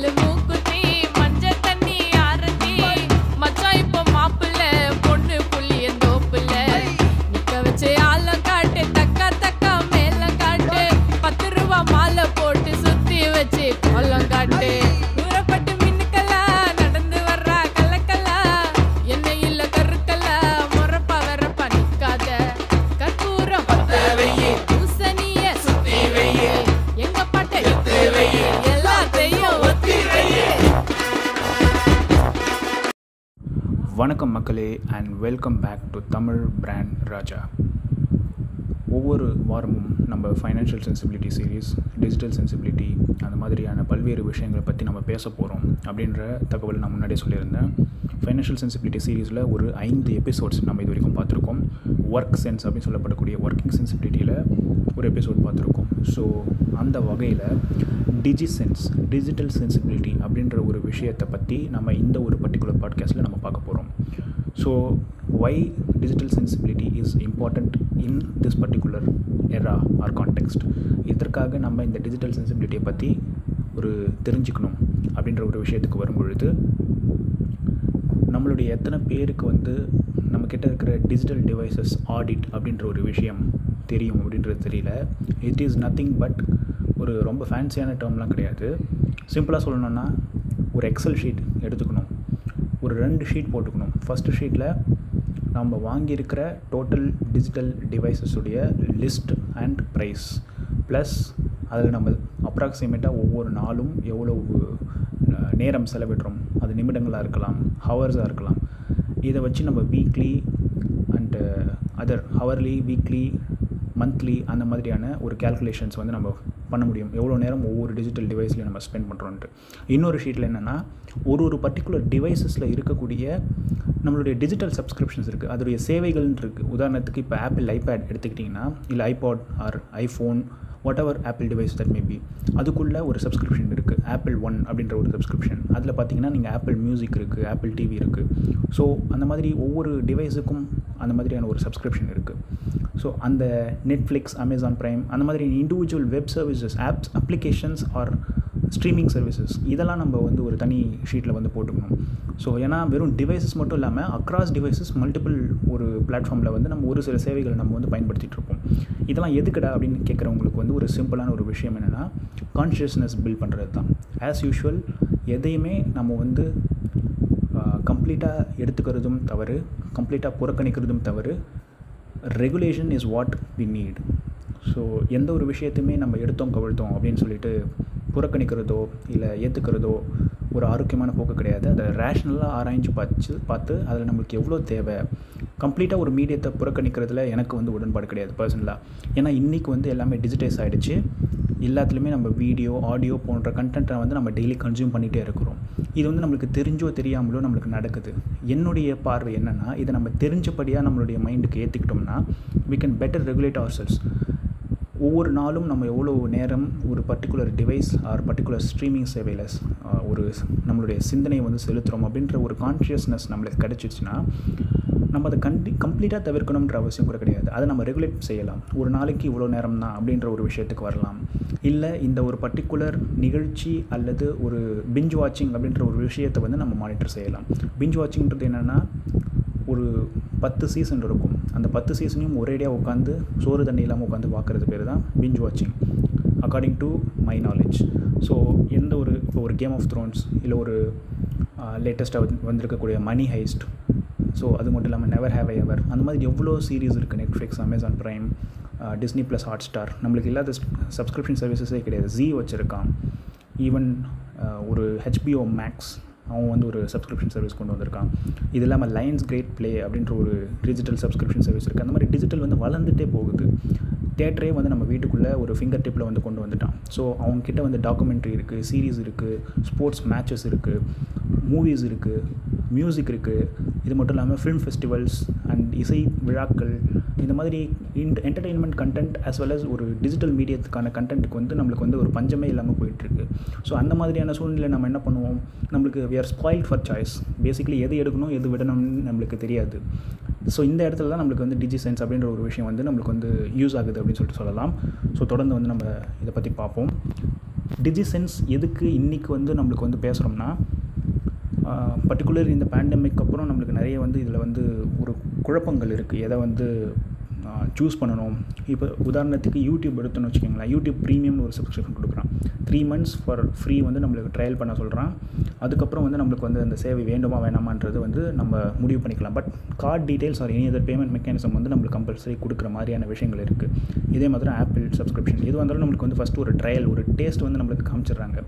le mot. வணக்கம் மக்களே and welcome back to Tamil brand Raja ஒவ்வொரு வாரமும் நம்ம financial sensibility series digital sensibility அந்த மாதிரியான பல்வேறு விஷயங்களை பற்றி நம்ம பேச போகிறோம் அப்படின்ற தகவல் நான் முன்னாடியே சொல்லியிருந்தேன். ஃபைனான்ஷியல் சென்சிபிலிட்டி சீரீஸில் ஒரு ஐந்து எபிசோட்ஸ் நம்ம இது வரைக்கும் பார்த்துருக்கோம். ஒர்க் சென்ஸ் அப்படின்னு சொல்லப்படக்கூடிய ஒர்க்கிங் சென்சிபிலிட்டியில் ஒரு எபிசோட் பார்த்துருக்கோம். ஸோ அந்த வகையில் டிஜி சென்ஸ் டிஜிட்டல் சென்சிபிலிட்டி அப்படின்ற ஒரு விஷயத்தை பற்றி நம்ம இந்த ஒரு பர்டிகுலர் பாட்காஸ்ட்டில் நம்ம பார்க்க போகிறோம் so why digital sensibility is important in this particular era or context இதற்காக நம்ம இந்த டிஜிட்டல் சென்சிபிலிட்டியை பற்றி ஒரு தெரிஞ்சுக்கணும் அப்படின்ற ஒரு விஷயத்துக்கு வரும்பொழுது நம்மளுடைய எத்தனை பேருக்கு வந்து நம்மக்கிட்ட இருக்கிற டிஜிட்டல் டிவைசஸ் ஆடிட் அப்படின்ற ஒரு விஷயம் தெரியும் அப்படின்றது தெரியல. இட் இஸ் நத்திங் பட் ஒரு ரொம்ப ஃபேன்சியான டேர்ம்லாம் கிடையாது. சிம்பிளாக சொல்லணும்னா ஒரு எக்ஸல் ஷீட் எடுத்துக்கணும். ஒரு ரெண்டு ஷீட் போட்டுக்கணும். ஃபஸ்ட்டு ஷீட்டில் நம்ம வாங்கியிருக்கிற டோட்டல் டிஜிட்டல் டிவைசஸுடைய லிஸ்ட் அண்ட் ப்ரைஸ் ப்ளஸ் அதில் நம்ம அப்ராக்சிமேட்டாக ஒவ்வொரு நாளும் எவ்வளோ நேரம் செலவிடுறோம். அது நிமிடங்களாக இருக்கலாம் ஹவர்ஸாக இருக்கலாம். இதை வச்சு நம்ம weekly and other hourly weekly monthly அந்த மாதிரியான ஒரு கேல்குலேஷன்ஸ் வந்து நம்ம பண்ண முடியும். எவ்வளோ நேரம் ஒவ்வொரு டிஜிட்டல் டிவைஸில் நம்ம ஸ்பெண்ட் பண்ணுறோன்ட்டு இன்னொரு ஷீட்டில் என்னென்னா ஒரு ஒரு பர்டிகுலர் டிவைசஸில் இருக்கக்கூடிய நம்மளுடைய டிஜிட்டல் சப்ஸ்கிரிப்ஷன்ஸ் இருக்குது அதோடைய சேவைகள்னு இருக்குது உதாரணத்துக்கு இப்போ ஆப்பிள் ஐபேட் எடுத்துக்கிட்டிங்கன்னா இல்லை iPod or iPhone whatever Apple device that maybe அதுக்குள்ளே ஒரு சப்ஸ்கிரிப்ஷன் இருக்குது ஆப்பிள் ஒன் அப்படின்ற ஒரு சப்ஸ்கிரிப்ஷன் அதில் பார்த்தீங்கன்னா நீங்கள் ஆப்பிள் மியூசிக் இருக்குது ஆப்பிள் டிவி இருக்குது ஸோ அந்த மாதிரி ஒவ்வொரு டிவைஸுக்கும் அந்த மாதிரியான ஒரு சப்ஸ்கிரிப்ஷன் இருக்குது ஸோ அந்த நெட்ஃப்ளிக்ஸ் அமேசான் ப்ரைம் அந்த மாதிரி individual web services apps applications or streaming services இதெல்லாம் நம்ம வந்து ஒரு தனி ஷீட்டில் வந்து போட்டுக்கணும். ஸோ ஏன்னா வெறும் டிவைசஸ் மட்டும் இல்லாமல் அக்ராஸ் டிவைசஸ் மல்டிபிள் ஒரு பிளாட்ஃபார்மில் வந்து நம்ம ஒரு சில சேவைகளை நம்ம வந்து பயன்படுத்திட்டு இருப்போம். இதெல்லாம் எதுக்கடா அப்படின்னு கேட்குறவங்களுக்கு வந்து ஒரு சிம்பிளான ஒரு விஷயம் என்னென்னா கான்ஷியஸ்னஸ் பில்ட் பண்ணுறது தான். ஆஸ் யூஷுவல் எதையுமே நம்ம வந்து கம்ப்ளீட்டாக எடுத்துக்கிறதும் தவறு கம்ப்ளீட்டாக புறக்கணிக்கிறதும் தவறு regulation is what we need so எந்த ஒரு விஷயத்தையுமே நம்ம எடுத்தோம் கவிழ்த்தோம் அப்படின்னு சொல்லிட்டு புறக்கணிக்கிறதோ இல்லை ஏற்றுக்கிறதோ ஒரு ஆரோக்கியமான போக்கு கிடையாது. அதை ரேஷ்னலாக ஆராய்ஞ்சு பார்த்து பார்த்து அதில் நம்மளுக்கு எவ்வளோ தேவை? கம்ப்ளீட்டாக ஒரு மீடியத்தை புறக்கணிக்கிறதுல எனக்கு வந்து உடன்பாடு கிடையாது பர்சனலாக ஏன்னா இன்றைக்கி வந்து எல்லாமே டிஜிட்டைஸ் ஆகிடுச்சு எல்லாத்துலேயுமே நம்ம வீடியோ ஆடியோ போன்ற கண்டென்ட்டை வந்து நம்ம டெய்லி கன்சியூம் பண்ணிகிட்டே இருக்கிறோம். இது வந்து நம்மளுக்கு தெரிஞ்சோ தெரியாமலோ நம்மளுக்கு நடக்குது. என்னுடைய பார்வை என்னென்னா இதை நம்ம தெரிஞ்சபடியாக நம்மளுடைய மைண்டுக்கு ஏற்றிக்கிட்டோம்னா we can better regulate ourselves ஒவ்வொரு நாளும் நம்ம எவ்வளோ நேரம் ஒரு particular device or particular streaming சேவையில் ஒரு நம்மளுடைய சிந்தனையை வந்து செலுத்துகிறோம் அப்படின்ற ஒரு கான்ஷியஸ்னஸ் நம்மளுக்கு கிடச்சிச்சின்னா நம்ம அதை கண்டி கம்ப்ளீட்டாக தவிர்க்கணுன்ற அவசியம் கூட கிடையாது. அதை நம்ம ரெகுலேட் செய்யலாம். ஒரு நாளைக்கு இவ்வளோ நேரம் தான் அப்படின்ற ஒரு விஷயத்துக்கு வரலாம். இல்லை இந்த ஒரு பர்டிகுலர் நிகழ்ச்சி அல்லது ஒரு பிஞ்ச் வாட்சிங் அப்படின்ற ஒரு விஷயத்தை வந்து நம்ம மானிட்டர் செய்யலாம். பிஞ்ச் வாட்சிங்கிறது என்னென்னா ஒரு பத்து சீசன் இருக்கும். அந்த பத்து சீசனையும் ஒரேடியாக உட்காந்து சோறு தண்ணி இல்லாமல் உட்காந்து பார்க்குறது பேர் தான் பிஞ்ச் வாட்சிங் according to my knowledge so எந்த ஒரு இப்போ ஒரு கேம் ஆஃப் த்ரோன்ஸ் இல்லை ஒரு லேட்டஸ்ட்டாக வந்திருக்கக்கூடிய மணி ஹைஸ்ட் ஸோ அது மட்டும் இல்லாமல் நெவர் ஹேவ் எவர் அந்த மாதிரி எவ்வளோ சீரீஸ் இருக்குது Netflix Amazon Prime Disney Plus Hotstar நம்மளுக்கு இல்லாத சப்ஸ்கிரிப்ஷன் சர்வீசஸே கிடையாது. ஜி வச்சுருக்கான். ஈவன் ஒரு ஹெச்பிஓ மேக்ஸ் அவன் வந்து ஒரு சப்ஸ்கிரிப்ஷன் சர்வீஸ் கொண்டு வந்திருக்கான். இது இல்லாமல் லைன்ஸ் கிரேட் ப்ளே அப்படின்ற ஒரு டிஜிட்டல் சப்ஸ்கிரிப்ஷன் சர்வீஸ் இருக்குது அந்த மாதிரி டிஜிட்டல் வந்து வளர்ந்துட்டே போகுது. தேட்டரே வந்து நம்ம வீட்டுக்குள்ளே ஒரு ஃபிங்கர் டிப்பில் வந்து கொண்டு வந்துட்டான். ஸோ அவங்கக்கிட்ட வந்து டாக்குமெண்ட்ரி இருக்குது சீரீஸ் இருக்குது ஸ்போர்ட்ஸ் மேட்சஸ் இருக்குது மூவிஸ் இருக்குது மியூசிக் இருக்குது இது மட்டும் இல்லாமல் ஃபிலிம் ஃபெஸ்டிவல்ஸ் அண்ட் இசை விழாக்கள் இந்த மாதிரி and entertainment content as well as ஒரு டிஜிட்டல் மீடியத்துக்கான கண்டென்ட்டுக்கு வந்து நம்மளுக்கு வந்து ஒரு பஞ்சமே இல்லாமல் போயிட்டுருக்கு. ஸோ அந்த மாதிரியான சூழ்நிலை நம்ம என்ன பண்ணுவோம்? நம்மளுக்கு we are spoiled for choice basically எது எடுக்கணும் எது விடணும்னு நம்மளுக்கு தெரியாது. ஸோ இந்த இடத்துல தான் நம்மளுக்கு வந்து டிஜி சயின்ஸ் அப்படின்ற ஒரு விஷயம் வந்து நம்மளுக்கு வந்து யூஸ் ஆகுது அப்படின்னு சொல்லிட்டு சொல்லலாம். ஸோ தொடர்ந்து வந்து நம்ம இதை பற்றி பார்ப்போம். டிஜி சென்ஸ் எதுக்கு இன்றைக்கி வந்து நம்மளுக்கு வந்து பேசுகிறோம்னா பர்டிகுலர் இந்த பேண்டமிக் அப்புறம் நம்மளுக்கு நிறைய வந்து இதில் வந்து ஒரு குழப்பங்கள் இருக்குது எதை வந்து சூஸ் பண்ணணும். இப்போ உதாரணத்துக்கு யூடியூப் எடுத்தோன்னு வச்சுக்கோங்களேன். யூடியூப் ப்ரீமியம்னு ஒரு சப்ஸ்கிரிப்ஷன் கொடுக்குறான். த்ரீ மந்த்ஸ் ஃபார் ஃப்ரீ வந்து நம்மளுக்கு ட்ரையல் பண்ண சொல்கிறான் அதுக்கப்புறம் வந்து நம்மளுக்கு வந்து அந்த சேவை வேண்டுமா வேணாமான்றது வந்து நம்ம முடிவு பண்ணிக்கலாம். But card details or any other payment mechanism வந்து நம்மளுக்கு கம்பல்சரி கொடுக்குற மாதிரியான விஷயங்கள் இருக்குது இதே மாதிரி ஆப்பிள் சப்ஸ்கிரிப்ஷன் எது வந்தாலும் நம்மளுக்கு வந்து ஃபஸ்ட்டு ஒரு ட்ரையல் ஒரு டேஸ்ட் வந்து நம்மளுக்கு காமிச்சிடுறாங்க.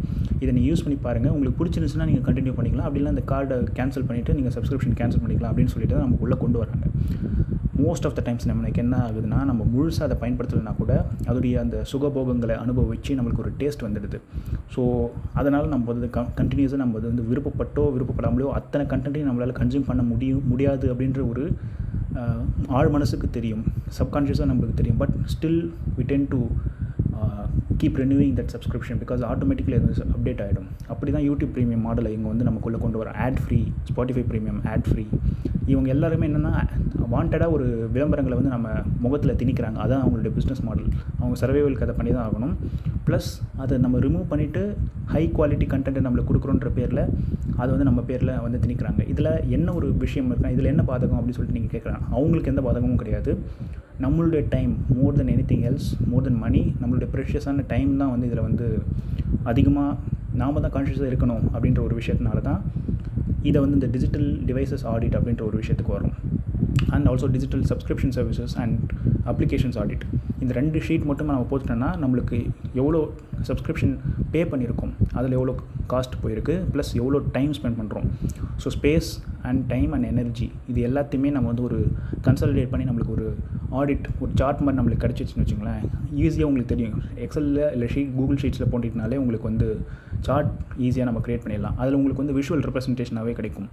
இதை நீங்கள் யூஸ் பண்ணி பாருங்கள் உங்களுக்கு பிடிச்சிருந்துச்சுன்னா நீங்கள் கண்டினியூ பண்ணிக்கலாம். அப்படிலாம் அந்த கார்டை கேன்சல் பண்ணிவிட்டு நீங்கள் சப்ஸ்கிரிப்ஷன் கேன்சல் பண்ணிக்கலாம் அப்படின்னு சொல்லிட்டு தான் நம்ம உள்ளே கொண்டு வராங்க. மோஸ்ட் ஆஃப் த டைம்ஸ் நம்மளுக்கு என்ன ஆகுதுன்னா நம்ம முழுசாக அதை பயன்படுத்தலைனா கூட அதோடைய அந்த சுகபோகங்களை அனுபவித்து நம்மளுக்கு ஒரு டேஸ்ட் வந்துடுது. ஸோ அதனால் நம்ம வந்து க கண்டினியூஸாக நம்ம அது வந்து விருப்பப்பட்டோ விருப்பப்படாமலோ அத்தனை கண்டென்ட்டையும் நம்மளால் கன்சியூம் பண்ண முடியும் முடியாது அப்படின்ற ஒரு ஆழ் மனசுக்கு தெரியும். சப்கான்ஷியஸாக நம்மளுக்கு தெரியும். But still we tend to keep renewing that subscription because automatically அது அப்டேட் ஆகிடும் அப்படி தான் யூடியூப் ப்ரீமியம் மாடலை இங்கே வந்து நமக்குள்ளே கொண்டு வர ad free Spotify premium ad free இவங்க எல்லாருமே என்னென்னா வாண்டடாக ஒரு விளம்பரங்களை வந்து நம்ம முகத்தில் திணிக்கிறாங்க. அதான் அவங்களுடைய பிஸ்னஸ் மாடல் அவங்க சர்வைவல் அதை பண்ணி தான் ஆகணும். ப்ளஸ் அதை நம்ம ரிமூவ் பண்ணிவிட்டு ஹை குவாலிட்டி கண்டென்ட்டை நம்மளுக்கு கொடுக்குறோன்ற பேரில் அதை வந்து நம்ம பேரில் வந்து திணிக்கிறாங்க. இதில் என்ன ஒரு விஷயம் இருக்கா இதில் என்ன பாதகம் அப்படின்னு சொல்லிட்டு நீங்கள் கேட்குறாங்க அவங்களுக்கு எந்த பாதகமும் கிடையாது. நம்மளுடைய time more than anything else more than money நம்மளுடைய ப்ரெஷியஸான டைம் தான் வந்து இதில் வந்து அதிகமாக நாம் தான் கான்ஷியஸாக இருக்கணும் அப்படின்ற ஒரு விஷயத்தினால தான் இதை வந்து இந்த டிஜிட்டல் டிவைசஸ் ஆடிட் அப்படின்ற ஒரு விஷயத்துக்கு வரும். And also digital subscription services and applications audit இந்த ரெண்டு ஷீட் மட்டும் நம்ம போட்டுட்டோம்னா நம்மளுக்கு எவ்வளோ சப்ஸ்கிரிப்ஷன் பே பண்ணியிருக்கோம் அதில் எவ்வளோ காஸ்ட் போயிருக்கு ப்ளஸ் எவ்வளோ டைம் ஸ்பெண்ட் பண்ணுறோம் so space and time and energy இது எல்லாத்தையுமே நம்ம வந்து ஒரு கன்சல்டேட் பண்ணி நம்மளுக்கு ஒரு ஆடிட் ஒரு சார்ட் மாதிரி நம்மளுக்கு கிடச்சிச்சின்னு வச்சுங்களேன். ஈஸியாக உங்களுக்கு தெரியும். எக்ஸலில் இல்லை ஷீட் கூகுள் ஷீட்ஸில் போட்டுக்கிட்டனாலே உங்களுக்கு வந்து சார்ட் ஈஸியாக நம்ம க்ரியேட் பண்ணிடலாம். அதில் உங்களுக்கு வந்து விஷுவல் ரெப்ரஸன்டேஷனாகவே கிடைக்கும்.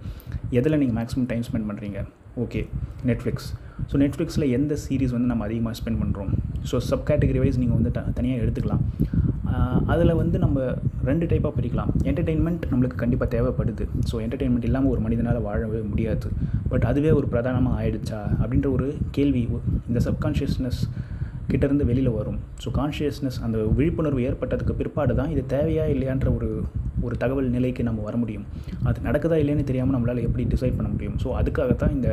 எதில் நீங்கள் மேக்ஸிமம் டைம் ஸ்பெண்ட் பண்ணுறீங்க ஓகே நெட்ஃப்ளிக்ஸ் ஸோ நெட்ஃப்ளிக்ஸில் எந்த சீரிஸ் வந்து நம்ம அதிகமாக ஸ்பெண்ட் பண்ணுறோம் ஸோ சப் கேட்டகரி வைஸ் நீங்கள் வந்து த தனியாக எடுத்துக்கலாம். அதில் வந்து நம்ம ரெண்டு டைப்பாக பிரிக்கலாம். என்டர்டெயின்மெண்ட் நம்மளுக்கு கண்டிப்பாக தேவைப்படுது. ஸோ என்டர்டெயின்மெண்ட் இல்லாமல் ஒரு மனிதனால் வாழவே முடியாது. பட் அதுவே ஒரு பிரதானமாக ஆயிடுச்சா? அப்படின்ற ஒரு கேள்வி இந்த சப்கான்ஷியஸ்னஸ் கிட்டேருந்து வெளியில் வரும். ஸோ கான்ஷியஸ்னஸ் அந்த விழிப்புணர்வு ஏற்பட்டதுக்கு பிற்பாடு தான் இது தேவையா இல்லையான்ற ஒரு ஒரு தகவல் நிலைக்கு நம்ம வர முடியும். அது நடக்குதா இல்லைன்னு தெரியாமல் நம்மளால் எப்படி டிசைட் பண்ண முடியும்? ஸோ அதுக்காகத்தான் இந்த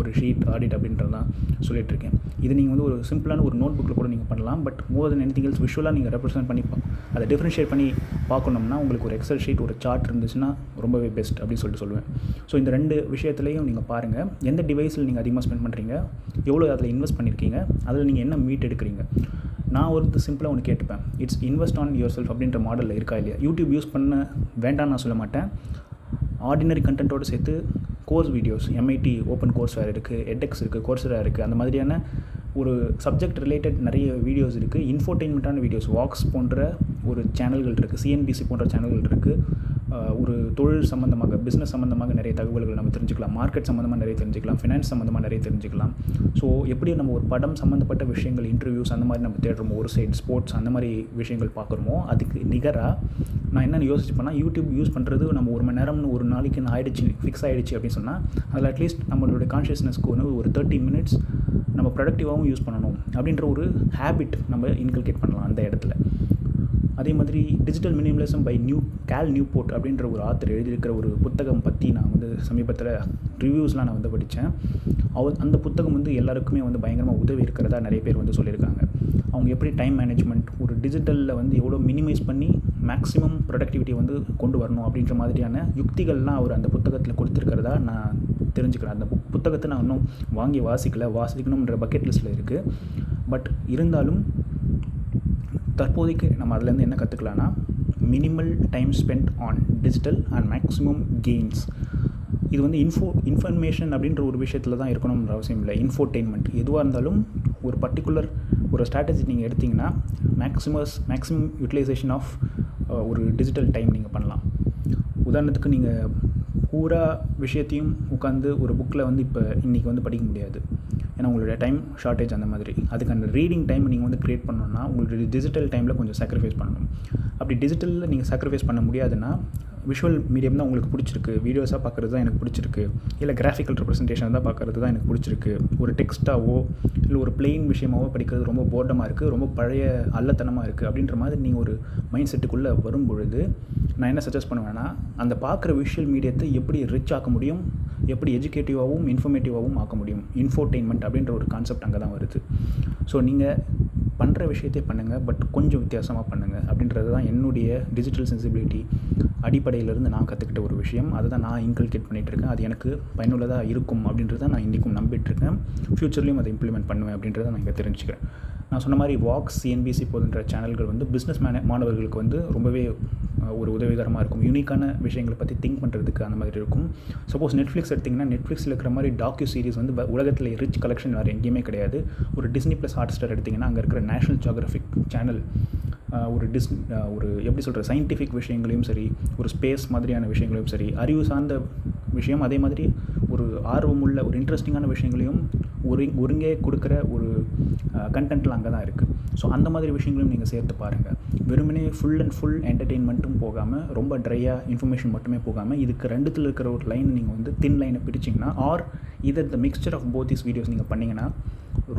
ஒரு ஷீட் ஆடிட் அப்படின்றதான் சொல்லிகிட்டு சொல்லிகிட்ருக்கேன் இது நீங்கள் வந்து ஒரு சிம்பிளான ஒரு நோட் புக்கில் கூட நீங்கள் பண்ணலாம். But more than anything else விஷுவலாக நீங்கள் ரெப்ரசென்ட் பண்ணி அதை டிஃப்ரென்ஷியேட் பண்ணி பார்க்கணும்னா உங்களுக்கு ஒரு எக்ஸல் ஷீட் ஒரு சார்ட் இருந்துச்சுன்னா ரொம்பவே பெஸ்ட் அப்படின்னு சொல்லிட்டு சொல்லுவேன். ஸோ இந்த ரெண்டு விஷயத்துலையும் நீங்கள் பாருங்கள் எந்த டிவைஸில் நீங்கள் அதிகமாக ஸ்பெண்ட் பண்ணுறீங்க எவ்வளோ அதில் இன்வெஸ்ட் பண்ணியிருக்கீங்க அதில் நீங்கள் என்ன மீட் எடுக்கிறீங்க? நான் ஒரு சிம்பிளாக ஒன்று கேட்டுப்பேன். It's invest on yourself அப்படின்ற மாடலில் இருக்கா இல்லையா? யூடியூப் யூஸ் பண்ண வேண்டாம் நான் சொல்ல மாட்டேன். ஆர்டினரி கண்டென்ட்டோடு சேர்த்து course videos MIT open course வேறு இருக்குது எட்எக்ஸ் இருக்குது கோர்ஸராக இருக்குது அந்த மாதிரியான ஒரு சப்ஜெக்ட் ரிலேட்டட் நிறைய வீடியோஸ் இருக்குது இன்ஃபோர்டெயின்மெண்ட்டான வீடியோஸ் வாக்ஸ் போன்ற ஒரு சேனல்கள் இருக்குது சிஎன்பிசி போன்ற சேனல்கள் இருக்குது ஒரு தொழில் சம்மந்தமாக பிஸ்னஸ் சம்மந்தமாக நிறைய தகவல்கள் நம்ம தெரிஞ்சுக்கலாம். மார்க்கெட் சம்மந்தமாக நிறைய தெரிஞ்சுக்கலாம். ஃபினான்ஸ் சம்மந்தமாக நிறைய தெரிஞ்சுக்கலாம். ஸோ எப்படி நம்ம ஒரு படம் சம்மந்தப்பட்ட விஷயங்கள் இன்டர்வியூஸ் அந்த மாதிரி நம்ம தேடுறோமோ ஒரு சைடு ஸ்போர்ட்ஸ் அந்த மாதிரி விஷயங்கள் பார்க்குறோமோ அதுக்கு நிகராக நான் என்னென்னு யோசிச்சுப்பேன்னா யூடியூப் யூஸ் பண்ணுறது நம்ம ஒரு மணி நேரம்னு ஒரு நாளைக்கு ஆயிடுச்சு ஃபிக்ஸ் ஆகிடுச்சு அப்படின்னு சொன்னால் அதில் அட்லீஸ்ட் நம்மளுடைய கான்ஷியஸ்னஸ்க்கு வந்து ஒரு தேர்ட்டி மினிட்ஸ் நம்ம ப்ரொடக்டிவாகவும் யூஸ் பண்ணணும் அப்படின்ற ஒரு ஹேபிட் நம்ம இன்கல்கேட் பண்ணலாம் அந்த இடத்துல. அதே மாதிரி digital minimalism by new Cal Newport அப்படின்ற ஒரு ஆத்தர் எழுதியிருக்கிற ஒரு புத்தகம் பற்றி நான் வந்து சமீபத்தில் ரிவ்யூஸ்லாம் நான் வந்து படித்தேன் அவ அந்த புத்தகம் வந்து எல்லாருக்குமே வந்து பயங்கரமாக உதவி இருக்கிறதா நிறைய பேர் வந்து சொல்லியிருக்காங்க. அவங்க எப்படி டைம் மேனேஜ்மெண்ட் ஒரு டிஜிட்டலில் வந்து எவ்வளோ மினிமைஸ் பண்ணி மேக்ஸிமம் ப்ரொடக்டிவிட்டி வந்து கொண்டு வரணும் அப்படின்ற மாதிரியான யுக்திகள்லாம் அவர் அந்த புத்தகத்தில் கொடுத்துருக்கிறதா நான் தெரிஞ்சுக்கிறேன். அந்த புத்தகத்தை நான் இன்னும் வாங்கி வாசிக்கல வாசிக்கணுன்ற பக்கெட் லிஸ்ட்டில் இருக்குது பட் இருந்தாலும் தற்போதைக்கு நம்ம அதுலேருந்து என்ன கற்றுக்கலான்னா minimal time spend on digital and maximum gains இது வந்து இன்ஃபோ இன்ஃபர்மேஷன் அப்படின்ற ஒரு விஷயத்தில் தான் இருக்கணும்ன்ற அவசியம் இல்லை. இன்ஃபோடெயின்மெண்ட் எதுவாக இருந்தாலும் ஒரு பர்டிகுலர் ஒரு ஸ்ட்ராட்டஜி நீங்கள் எடுத்திங்கன்னா மேக்ஸிமஸ் மேக்ஸிமம் யூட்டிலைசேஷன் ஆஃப் ஒரு டிஜிட்டல் டைம் நீங்கள் பண்ணலாம். உதாரணத்துக்கு நீங்கள் பூரா விஷயத்தையும் உட்காந்து ஒரு புக்கில் வந்து இப்போ இன்றைக்கி வந்து படிக்க முடியாது. ஏன்னா உங்களுடைய டைம் ஷார்ட்டேஜ் அந்த மாதிரி. அதுக்கு அந்த ரீடிங் டைம் நீங்கள் வந்து க்ரியேட் பண்ணணும்னா உங்களுடைய டிஜிட்டல் டைமில் கொஞ்சம் சாக்ரிஃபைஸ் பண்ணணும். அப்படி டிஜிட்டலில் நீங்கள் சாக்ரிஃபைஸ் பண்ண முடியாதுன்னா விஷுவல் மீடியம் தான் உங்களுக்கு பிடிச்சிருக்கு. வீடியோஸாக பார்க்குறது தான் எனக்கு பிடிச்சிருக்கு. இல்லை கிராஃபிக்கல் ரெப்ரஸன்டேஷன் தான் பார்க்குறது தான் எனக்கு பிடிச்சிருக்கு. ஒரு டெக்ஸ்ட்டாவோ இல்லை ஒரு பிளெயின் விஷயமாவோ படிக்கிறது ரொம்ப போர்டமாக இருக்குது ரொம்ப பழைய அல்லத்தனமாக இருக்குது அப்படின்ற மாதிரி நீங்கள் ஒரு மைண்ட் செட்டுக்குள்ளே வரும் பொழுது நான் என்ன சஜஸ்ட் பண்ணுவேன்னா அந்த பார்க்குற விஷுவல் மீடியத்தை எப்படி ரிச் ஆக்க முடியும்? எப்படி எஜுகேட்டிவாகவும் இன்ஃபர்மேட்டிவாகவும் ஆக்க முடியும்? இன்ஃபோர்டெயின்மெண்ட் அப்படின்ற ஒரு கான்செப்ட் அங்கே தான் வருது. ஸோ நீங்கள் பண்ணுற விஷயத்தை பண்ணுங்கள் பட் கொஞ்சம் வித்தியாசமாக பண்ணுங்கள் அப்படின்றது தான் என்னுடைய டிஜிட்டல் சென்சிபிலிட்டி அடிப்படையிலிருந்து நான் கற்றுக்கிட்ட ஒரு விஷயம். அதை தான் நான் இன்கல்கேட் பண்ணிகிட்ருக்கேன் அது எனக்கு பயனுள்ளதாக இருக்கும் அப்படின்றத நான் இன்றைக்கும் நம்பிட்டுருக்கேன் ஃப்யூச்சர்லேயும் அதை இம்ப்ளிமெண்ட் பண்ணுவேன் அப்படின்றத நான் இங்கே தெரிஞ்சுக்கிறேன். நான் சொன்ன மாதிரி வாக்ஸ் சிஎன்பிசி போன்ற சேனல்கள் வந்து பிஸ்னஸ் மேன மாணவர்களுக்கு வந்து ரொம்பவே ஒரு உதவிகரமாக இருக்கும். யூனிக்கான விஷயங்களை பற்றி திங்க் பண்ணுறதுக்கு அந்த மாதிரி இருக்கும். சப்போஸ் நெட்ஃப்ளிக்ஸ் எடுத்திங்கன்னா நெட்ஃப்ளிக்ஸில் இருக்கிற மாதிரி டாக்யூ சீரிஸ் வந்து உலகத்தில் ரிச் கலெக்ஷன் வேறு எங்கேயுமே கிடையாது. ஒரு டிஸ்னி ப்ளஸ் ஹாட் ஸ்டார் எடுத்திங்கன்னா அங்கே இருக்கிற நேஷனல் ஜியாகிரபிக் சேனல் ஒரு டிஸ் ஒரு எப்படி சொல்கிற சயின்டிஃபிக் விஷயங்களையும் சரி ஒரு ஸ்பேஸ் மாதிரியான விஷயங்களையும் சரி அறிவு சார்ந்த விஷயம் அதே மாதிரி ஒரு ஆர்வமுள்ள ஒரு இன்ட்ரெஸ்டிங்கான விஷயங்களையும் ஒரு ஒருங்கே கொடுக்குற ஒரு கண்டென்ட்லாம் அங்கே தான் இருக்குது ஸோ அந்த மாதிரி விஷயங்களையும் நீங்கள் சேர்த்து பாருங்கள் வெறுமனே ஃபுல் அண்ட் ஃபுல் என்டர்டெயின்மெண்ட்டும் போகாமல் ரொம்ப ட்ரையாக இன்ஃபர்மேஷன் மட்டுமே போகாமல் இதுக்கு ரெண்டுத்தில் இருக்கிற ஒரு லைன் நீங்கள் வந்து தின் லைனை பிடிச்சிங்கன்னா or either the mixture of both is videos நீங்கள் பண்ணிங்கன்னா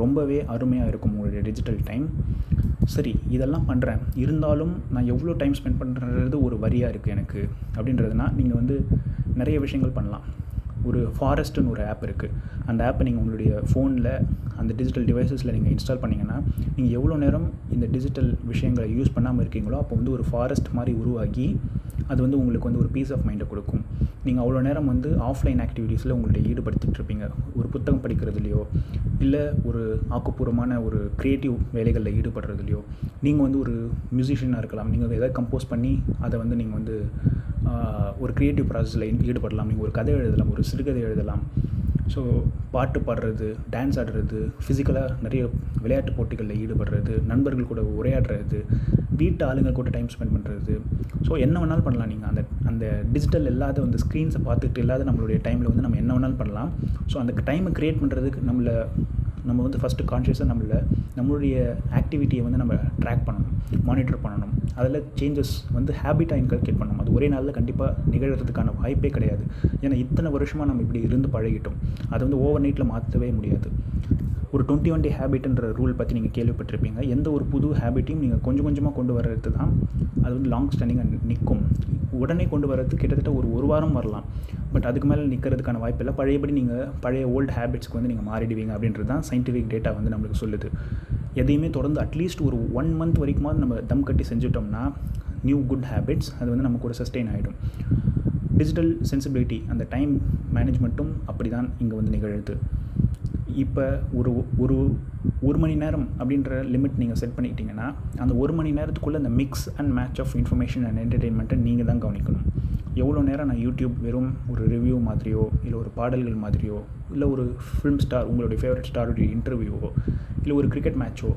ரொம்பவே அருமையாக இருக்கும் உங்களுடைய டிஜிட்டல் டைம் சரி இதெல்லாம் பண்ணுறேன் இருந்தாலும் நான் எவ்வளோ டைம் ஸ்பெண்ட் பண்ணுறது ஒரு வரியாக இருக்குது எனக்கு. அப்படின்றதுனா நீங்கள் வந்து நிறைய விஷயங்கள் பண்ணலாம். ஒரு ஃபாரஸ்ட்டுன்னு ஒரு ஆப் இருக்குது அந்த ஆப்பை நீங்கள் உங்களுடைய ஃபோனில் அந்த டிஜிட்டல் டிவைசஸில் நீங்கள் இன்ஸ்டால் பண்ணிங்கன்னா நீங்கள் எவ்வளோ நேரம் இந்த டிஜிட்டல் விஷயங்களை யூஸ் பண்ணாமல் இருக்கீங்களோ அப்போ வந்து ஒரு ஃபாரஸ்ட் மாதிரி உருவாகி அது வந்து உங்களுக்கு வந்து ஒரு பீஸ் ஆஃப் மைண்டை கொடுக்கும். நீங்கள் அவ்வளோ நேரம் வந்து ஆஃப்லைன் ஆக்டிவிட்டீஸில் உங்களுடைய ஈடுபடுத்திட்டு இருப்பீங்க. ஒரு புத்தகம் படிக்கிறதுலையோ இல்லை ஒரு ஆக்கப்பூர்வமான ஒரு க்ரியேட்டிவ் வேலைகளில் ஈடுபடுறதுலையோ நீங்கள் வந்து ஒரு மியூசிஷியனாக இருக்கலாம். நீங்கள் எதாவது கம்போஸ் பண்ணி அதை வந்து நீங்கள் வந்து ஒரு க்ரியேட்டிவ் ப்ராசஸில் ஈடுபடலாம். நீங்கள் ஒரு கதை எழுதலாம் ஒரு சிறுகதை எழுதலாம். ஸோ பாட்டு பாடுறது டான்ஸ் ஆடுறது ஃபிசிக்கலாக நிறைய விளையாட்டு போட்டிகளில் ஈடுபடுறது நண்பர்கள் கூட உரையாடுறது வீட்டு ஆளுங்க கூட டைம் ஸ்பெண்ட் பண்ணுறது ஸோ என்ன வேணாலும் பண்ணலாம் நீங்கள் அந்த அந்த டிஜிட்டல் இல்லாத வந்து ஸ்க்ரீன்ஸை பார்த்துட்டு இல்லாத நம்மளுடைய டைமில் வந்து நம்ம என்ன வேணாலும் பண்ணலாம். ஸோ அந்த டைமை க்ரியேட் பண்ணுறதுக்கு நம்மளை நம்ம வந்து ஃபஸ்ட்டு கான்ஷியஸாக நம்மள நம்மளுடைய ஆக்டிவிட்டியை வந்து நம்ம ட்ராக் பண்ணணும் மானிட்டர் பண்ணணும். அதில் சேஞ்சஸ் வந்து ஹேபிட்டாக இன்கல்கேட் பண்ணணும். அது ஒரே நாளில் கண்டிப்பாக நிகழறதுக்கான வாய்ப்பே கிடையாது. ஏன்னா இத்தனை வருஷமாக நம்ம இப்படி இருந்து பழகிட்டோம். அதை வந்து ஓவர் நைட்டில் மாற்றவே முடியாது. ஒரு டுவெண்ட்டி ஒன் டே ஹேபிட்ன்ற ரூல் பற்றி நீங்கள் கேள்விப்பட்டிருப்பீங்க. எந்த ஒரு புது ஹேபிட்டையும் நீங்கள் கொஞ்சம் கொஞ்சமாக கொண்டு வர்றது தான் அது வந்து லாங் ஸ்டாண்டிங்காக நிற்கும் உடனே கொண்டு வர்றது கிட்டத்தட்ட ஒரு ஒரு வாரம் வரலாம். பட் அதுக்கு மேலே நிற்கிறதுக்கான வாய்ப்பு இல்லை பழையபடி நீங்கள் பழைய ஓல்டு ஹேபிட்ஸ்க்கு வந்து நீங்கள் மாறிடுவீங்க அப்படின்றது தான் சயின்டிஃபிக் டேட்டா வந்து நம்மளுக்கு சொல்லுது. எதையுமே தொடர்ந்து அட்லீஸ்ட் ஒரு ஒன் மந்த் வரைக்குமாவது நம்ம தம் கட்டி செஞ்சுட்டோம்னா நியூ குட் ஹேபிட்ஸ் அது வந்து நம்ம கூட சஸ்டெயின் ஆகிடும் டிஜிட்டல் சென்சிபிலிட்டி அந்த டைம் மேனேஜ்மெண்ட்டும் அப்படி தான் இங்கே வந்து நிகழுது. இப்போ ஒரு ஒரு ஒரு மணி நேரம் அப்படின்ற லிமிட் நீங்கள் செட் பண்ணிக்கிட்டிங்கன்னா அந்த ஒரு மணி நேரத்துக்குள்ளே அந்த mix and match of information and என்டர்டெயின்மெண்ட்டை நீங்கள் தான் கவனிக்கணும். எவ்வளோ நேரம் நான் யூடியூப் வெறும் ஒரு ரிவ்யூ மாதிரியோ இல்லை ஒரு பாடல்கள் மாதிரியோ இல்லை ஒரு ஃபிலிம் ஸ்டார் உங்களுடைய ஃபேவரட் ஸ்டாருடைய இன்டர்வியூவோ இல்லை ஒரு கிரிக்கெட் மேட்ச்சோ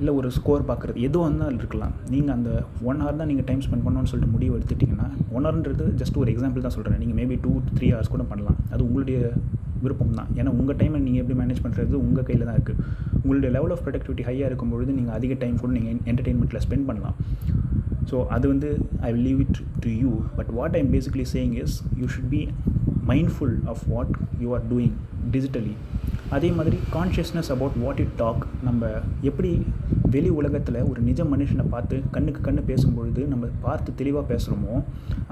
இல்லை ஒரு ஸ்கோர் பார்க்குறது எதுவும் இருந்தாலும் இருக்கலாம். நீங்கள் அந்த ஒன் ஹவர் தான் நீங்கள் டைம் ஸ்பெண்ட் பண்ணணும்னு சொல்லிட்டு முடிவு எடுத்துட்டிங்கன்னா ஒன் ஹவர்ன்றது ஜஸ்ட் ஒரு எக்ஸாம்பிள் தான் சொல்கிறேன் நீங்கள் மேபி டூ த்ரீ ஹவர்ஸ் கூட பண்ணலாம். அது உங்களுடைய விருப்பம் தான் ஏன்னா உங்கள் டைமை நீங்கள் எப்படி மேனேஜ் பண்ணுறது உங்கள் கையில் தான் இருக்குது உங்களுடைய லெவல் ஆஃப் ப்ரொடக்டிவிட்டி ஹையாக இருக்கும் பொழுது நீங்கள் அதிக டைம் கூட நீங்கள் என்டர்டெயின்மெண்ட்டில் ஸ்பெண்ட் பண்ணலாம். ஸோ அது வந்து I will leave it to you but what I'm basically saying is you should be mindful of what you are doing digitally அதே மாதிரி consciousness about what it talk நம்ம எப்படி வெளி உலகத்தில் ஒரு நிஜ மனுஷனை பார்த்து கண்ணுக்கு கண்ணு பேசும்பொழுது நம்ம பார்த்து தெளிவாக பேசுகிறோமோ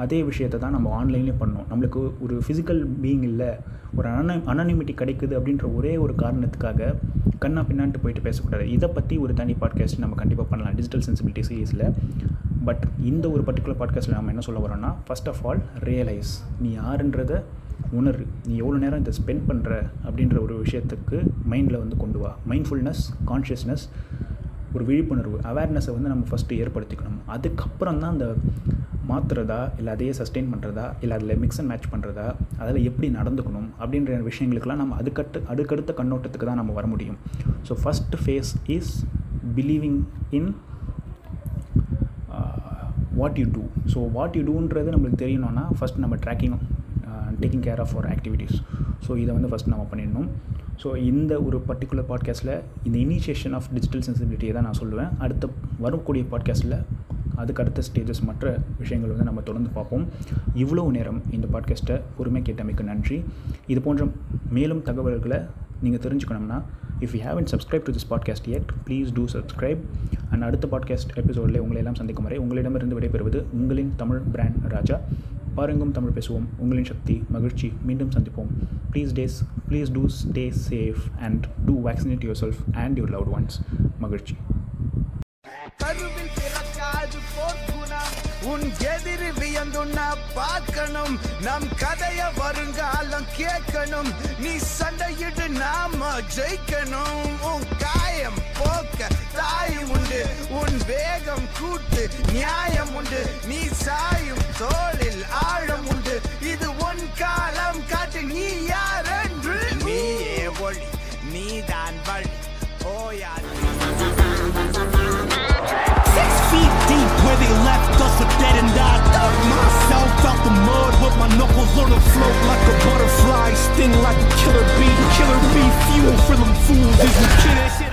அதே விஷயத்தை தான் நம்ம ஆன்லைன்லேயும் பண்ணோம். நம்மளுக்கு ஒரு ஃபிசிக்கல் பீயிங் இல்லை ஒரு அன அனானிமிட்டி கிடைக்குது அப்படின்ற ஒரே ஒரு காரணத்துக்காக கண்ணா பின்னான்ட்டு போயிட்டு பேசக்கூடாது. இதை பற்றி ஒரு தனி பாட்காஸ்ட் நம்ம கண்டிப்பாக பண்ணலாம் டிஜிட்டல் சென்சிபிலிட்டி சீரீஸில் பட் இந்த ஒரு பர்டிகுலர் பாட்காஸ்ட்டில் நம்ம என்ன சொல்ல வரோம்னா ஃபர்ஸ்ட் ஆஃப் ஆல் ரியலைஸ் நீ யாருன்றதை உணரு. நீ எவ்வளோ நேரம் இதை ஸ்பெண்ட் பண்ணுற அப்படின்ற ஒரு விஷயத்துக்கு மைண்டில் வந்து கொண்டு வா. மைண்ட்ஃபுல்னஸ் கான்ஷியஸ்னஸ் ஒரு விழிப்புணர்வு அவேர்னஸை வந்து நம்ம ஃபஸ்ட்டு ஏற்படுத்திக்கணும். அதுக்கப்புறம் தான் அந்த மாற்றுறதா இல்லை அதையே சஸ்டெயின் பண்ணுறதா இல்லை அதில் மிக்ஸ் அண்ட் மேட்ச் பண்ணுறதா அதில் எப்படி நடந்துக்கணும் அப்படின்ற விஷயங்களுக்கெல்லாம் நம்ம அதுக்கட்டு அடுக்கடுத்த கண்ணோட்டத்துக்கு தான் நம்ம வர முடியும். So first phase is believing in what you do so what you டூன்றது நம்மளுக்கு தெரியணும்னா ஃபஸ்ட் நம்ம tracking taking care of our activities so இதை வந்து ஃபஸ்ட் நம்ம பண்ணிடணும். ஸோ இந்த ஒரு பர்டிகுலர் பாட்காஸ்ட்டில் இந்த இனிஷியேஷன் ஆஃப் டிஜிட்டல் சென்சிபிலிட்டியை தான் நான் சொல்லுவேன். அடுத்த வரக்கூடிய பாட்காஸ்ட்டில் அதுக்கு அடுத்த ஸ்டேஜஸ் மற்ற விஷயங்கள் வந்து நம்ம தொடர்ந்து பார்ப்போம். இவ்வளோ நேரம் இந்த பாட்காஸ்ட்டை பொறுமை கேட்டமைக்கு நன்றி. இது போன்ற மேலும் தகவல்களை நீங்கள் தெரிஞ்சுக்கணும்னா if you haven't subscribe to this podcast yet please do subscribe and அடுத்த பாட்காஸ்ட் எபிசோடில் உங்களை எல்லாம் சந்திக்கும் வரை உங்களிடமிருந்து விடைபெறுவது உங்களின் தமிழ் பிராண்ட் ராஜா. பாருங்கும் தமிழ் பேசுவோம். உங்களின் சக்தி மகிழ்ச்சி. மீண்டும் சந்திப்போம். Please days please do stay safe and do vaccinate yourself and your loved ones மகிழ்ச்சி. கருவில் பிறக்காது போர்க்குணம். உன் எதிரி வியந்துண்ணா பார்க்கணும். நம் கதைய வருங்காலம் கேட்கணும். நீ சண்டையிட்டு நாம ஜெயிக்கணும். உன் காயம் போக்க தாய் உண்டு. உன் வேகம் கூட்டு நியாயம் உண்டு. நீ சாயும் தோல் my knuckles on the float like a butterfly, sting like a killer bee. Killer bee fuel for them fools. Is you kidding?